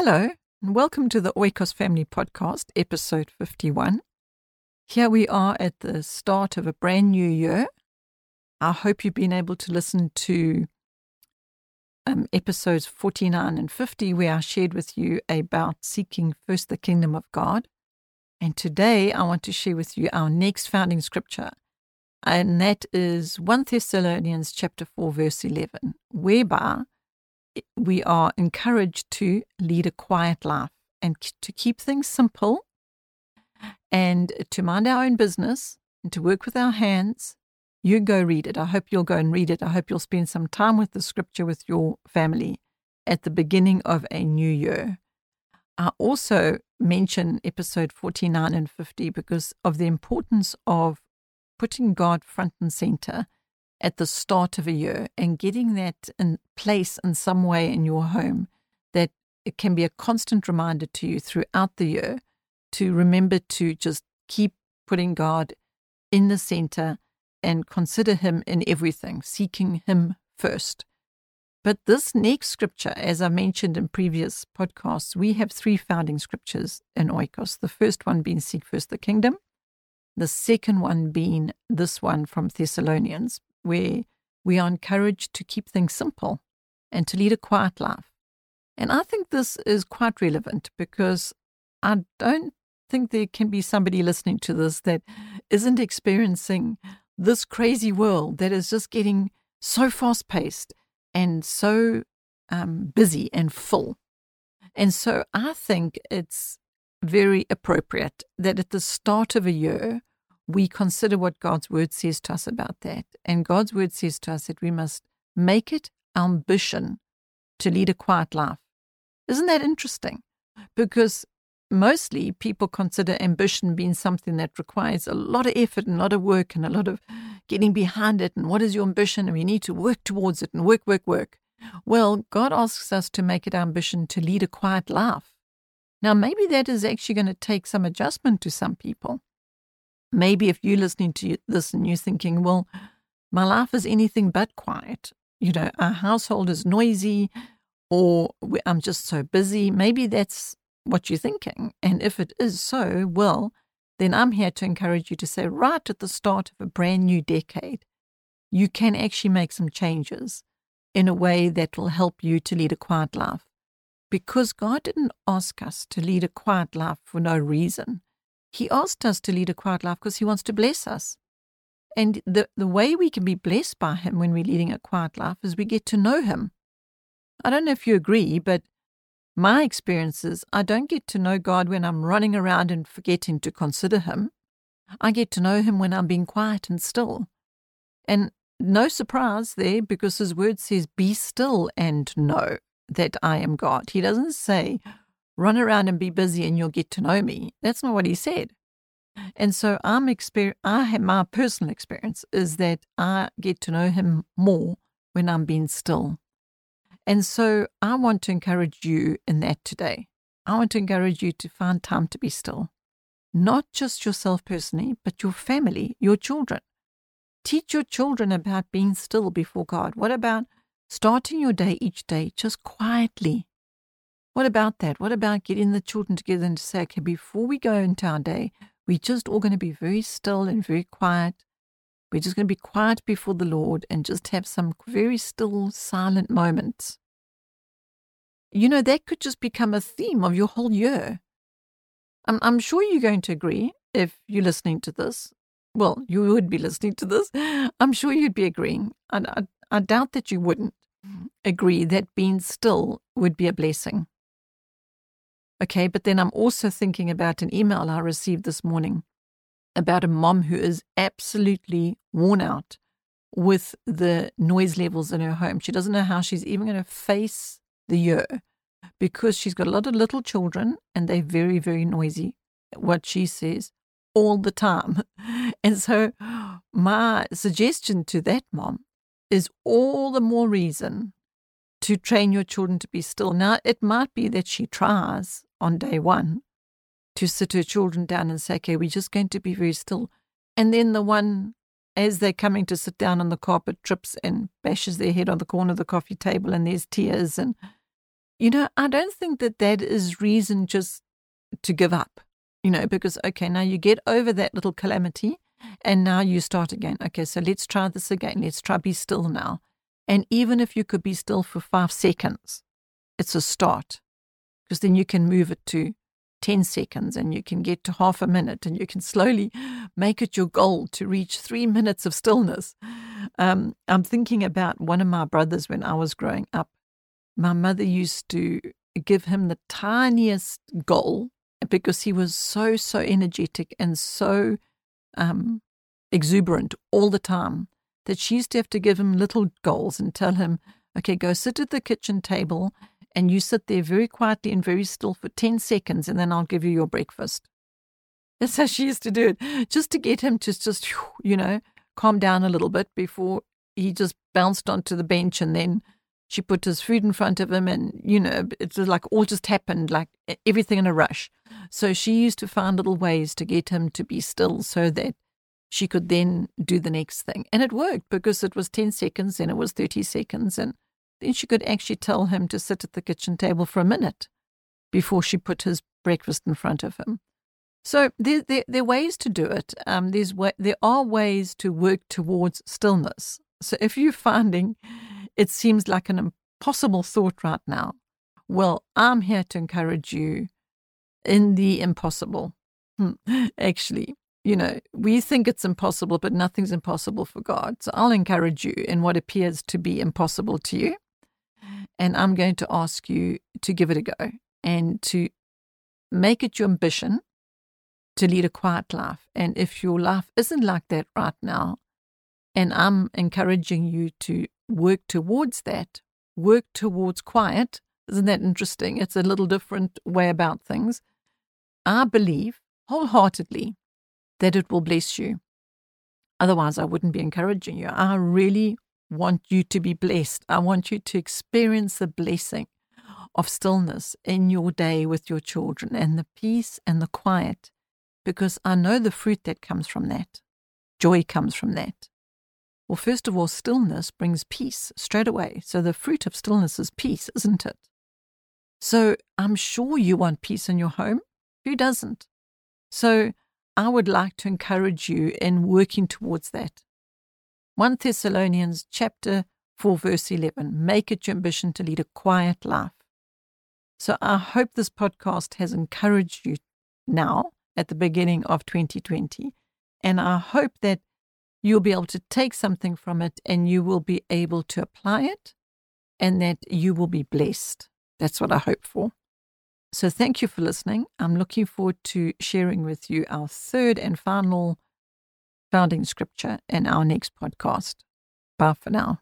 Hello, and welcome to the Oikos Family Podcast, episode 51. Here we are at the start of a brand new year. I hope you've been able to listen to um, episodes 49 and 50, where I shared with you about seeking first the kingdom of God. And today I want to share with you our next founding scripture, and that is 1 Thessalonians chapter 4, verse 11, whereby we are encouraged to lead a quiet life and to keep things simple and to mind our own business and to work with our hands. You go read it. I hope you'll go and read it. I hope you'll spend some time with the scripture with your family at the beginning of a new year. I also mention episode 49 and 50 because of the importance of putting God front and center at the start of a year and getting that in place in some way in your home that it can be a constant reminder to you throughout the year to remember to just keep putting God in the center and consider Him in everything, seeking Him first. But this next scripture, as I mentioned in previous podcasts, we have three founding scriptures in Oikos. The first one being Seek First the Kingdom, the second one being this one from Thessalonians, where we are encouraged to keep things simple and to lead a quiet life. And I think this is quite relevant because I don't think there can be somebody listening to this that isn't experiencing this crazy world that is just getting so fast paced and so um, busy and full. And so I think it's very appropriate that at the start of a year, we consider what God's word says to us about that. And God's word says to us that we must make it ambition to lead a quiet life. Isn't that interesting? Because mostly people consider ambition being something that requires a lot of effort and a lot of work and a lot of getting behind it. And what is your ambition? And we need to work towards it and work, work, work. Well, God asks us to make it ambition to lead a quiet life. Now, maybe that is actually going to take some adjustment to some people maybe if you're listening to this and you're thinking, well, my life is anything but quiet, you know, our household is noisy or I'm just so busy, maybe that's what you're thinking. And if it is so, well, then I'm here to encourage you to say, right at the start of a brand new decade, you can actually make some changes in a way that will help you to lead a quiet life. Because God didn't ask us to lead a quiet life for no reason. He asked us to lead a quiet life because He wants to bless us. And the, the way we can be blessed by Him when we're leading a quiet life is we get to know Him. I don't know if you agree, but my experience is I don't get to know God when I'm running around and forgetting to consider Him. I get to know Him when I'm being quiet and still. And no surprise there because His word says, Be still and know that I am God. He doesn't say, run around and be busy and you'll get to know me. That's not what he said. And so I'm exper- I have my personal experience is that I get to know him more when I'm being still. And so I want to encourage you in that today. I want to encourage you to find time to be still. Not just yourself personally, but your family, your children. Teach your children about being still before God. What about starting your day each day just quietly what about that? What about getting the children together and to say, okay, before we go into our day, we're just all going to be very still and very quiet. We're just going to be quiet before the Lord and just have some very still, silent moments. You know, that could just become a theme of your whole year. I'm, I'm sure you're going to agree if you're listening to this. Well, you would be listening to this. I'm sure you'd be agreeing. I, I, I doubt that you wouldn't agree that being still would be a blessing. Okay, but then I'm also thinking about an email I received this morning about a mom who is absolutely worn out with the noise levels in her home. She doesn't know how she's even going to face the year because she's got a lot of little children and they're very, very noisy, what she says, all the time. And so, my suggestion to that mom is all the more reason to train your children to be still. Now, it might be that she tries on day one to sit her children down and say, okay, we're just going to be very still. And then the one, as they're coming to sit down on the carpet, trips and bashes their head on the corner of the coffee table, and there's tears. And you know, I don't think that that is reason just to give up, you know, because, okay, now you get over that little calamity and now you start again. Okay, so let's try this again. Let's try be still now. And even if you could be still for five seconds, it's a start because then you can move it to 10 seconds and you can get to half a minute and you can slowly make it your goal to reach three minutes of stillness. Um, I'm thinking about one of my brothers when I was growing up. My mother used to give him the tiniest goal because he was so, so energetic and so um, exuberant all the time that she used to have to give him little goals and tell him, okay, go sit at the kitchen table and you sit there very quietly and very still for 10 seconds, and then I'll give you your breakfast. That's how she used to do it, just to get him to just, you know, calm down a little bit before he just bounced onto the bench and then she put his food in front of him and you know it was like all just happened like everything in a rush so she used to find little ways to get him to be still so that she could then do the next thing and it worked because it was 10 seconds and it was 30 seconds and then she could actually tell him to sit at the kitchen table for a minute before she put his breakfast in front of him. So there, there, there are ways to do it. Um, there's way, there are ways to work towards stillness. So if you're finding it seems like an impossible thought right now, well, I'm here to encourage you in the impossible. Hmm. Actually, you know, we think it's impossible, but nothing's impossible for God. So I'll encourage you in what appears to be impossible to you. And I'm going to ask you to give it a go and to make it your ambition to lead a quiet life. And if your life isn't like that right now, and I'm encouraging you to work towards that, work towards quiet. Isn't that interesting? It's a little different way about things. I believe wholeheartedly that it will bless you. Otherwise, I wouldn't be encouraging you. I really want you to be blessed. I want you to experience the blessing of stillness in your day with your children and the peace and the quiet, because I know the fruit that comes from that. Joy comes from that. Well, first of all, stillness brings peace straight away. So the fruit of stillness is peace, isn't it? So I'm sure you want peace in your home. Who doesn't? So I would like to encourage you in working towards that. 1 Thessalonians chapter 4 verse 11 make it your ambition to lead a quiet life. So I hope this podcast has encouraged you now at the beginning of 2020 and I hope that you'll be able to take something from it and you will be able to apply it and that you will be blessed. That's what I hope for. So thank you for listening. I'm looking forward to sharing with you our third and final founding scripture in our next podcast. Bye for now.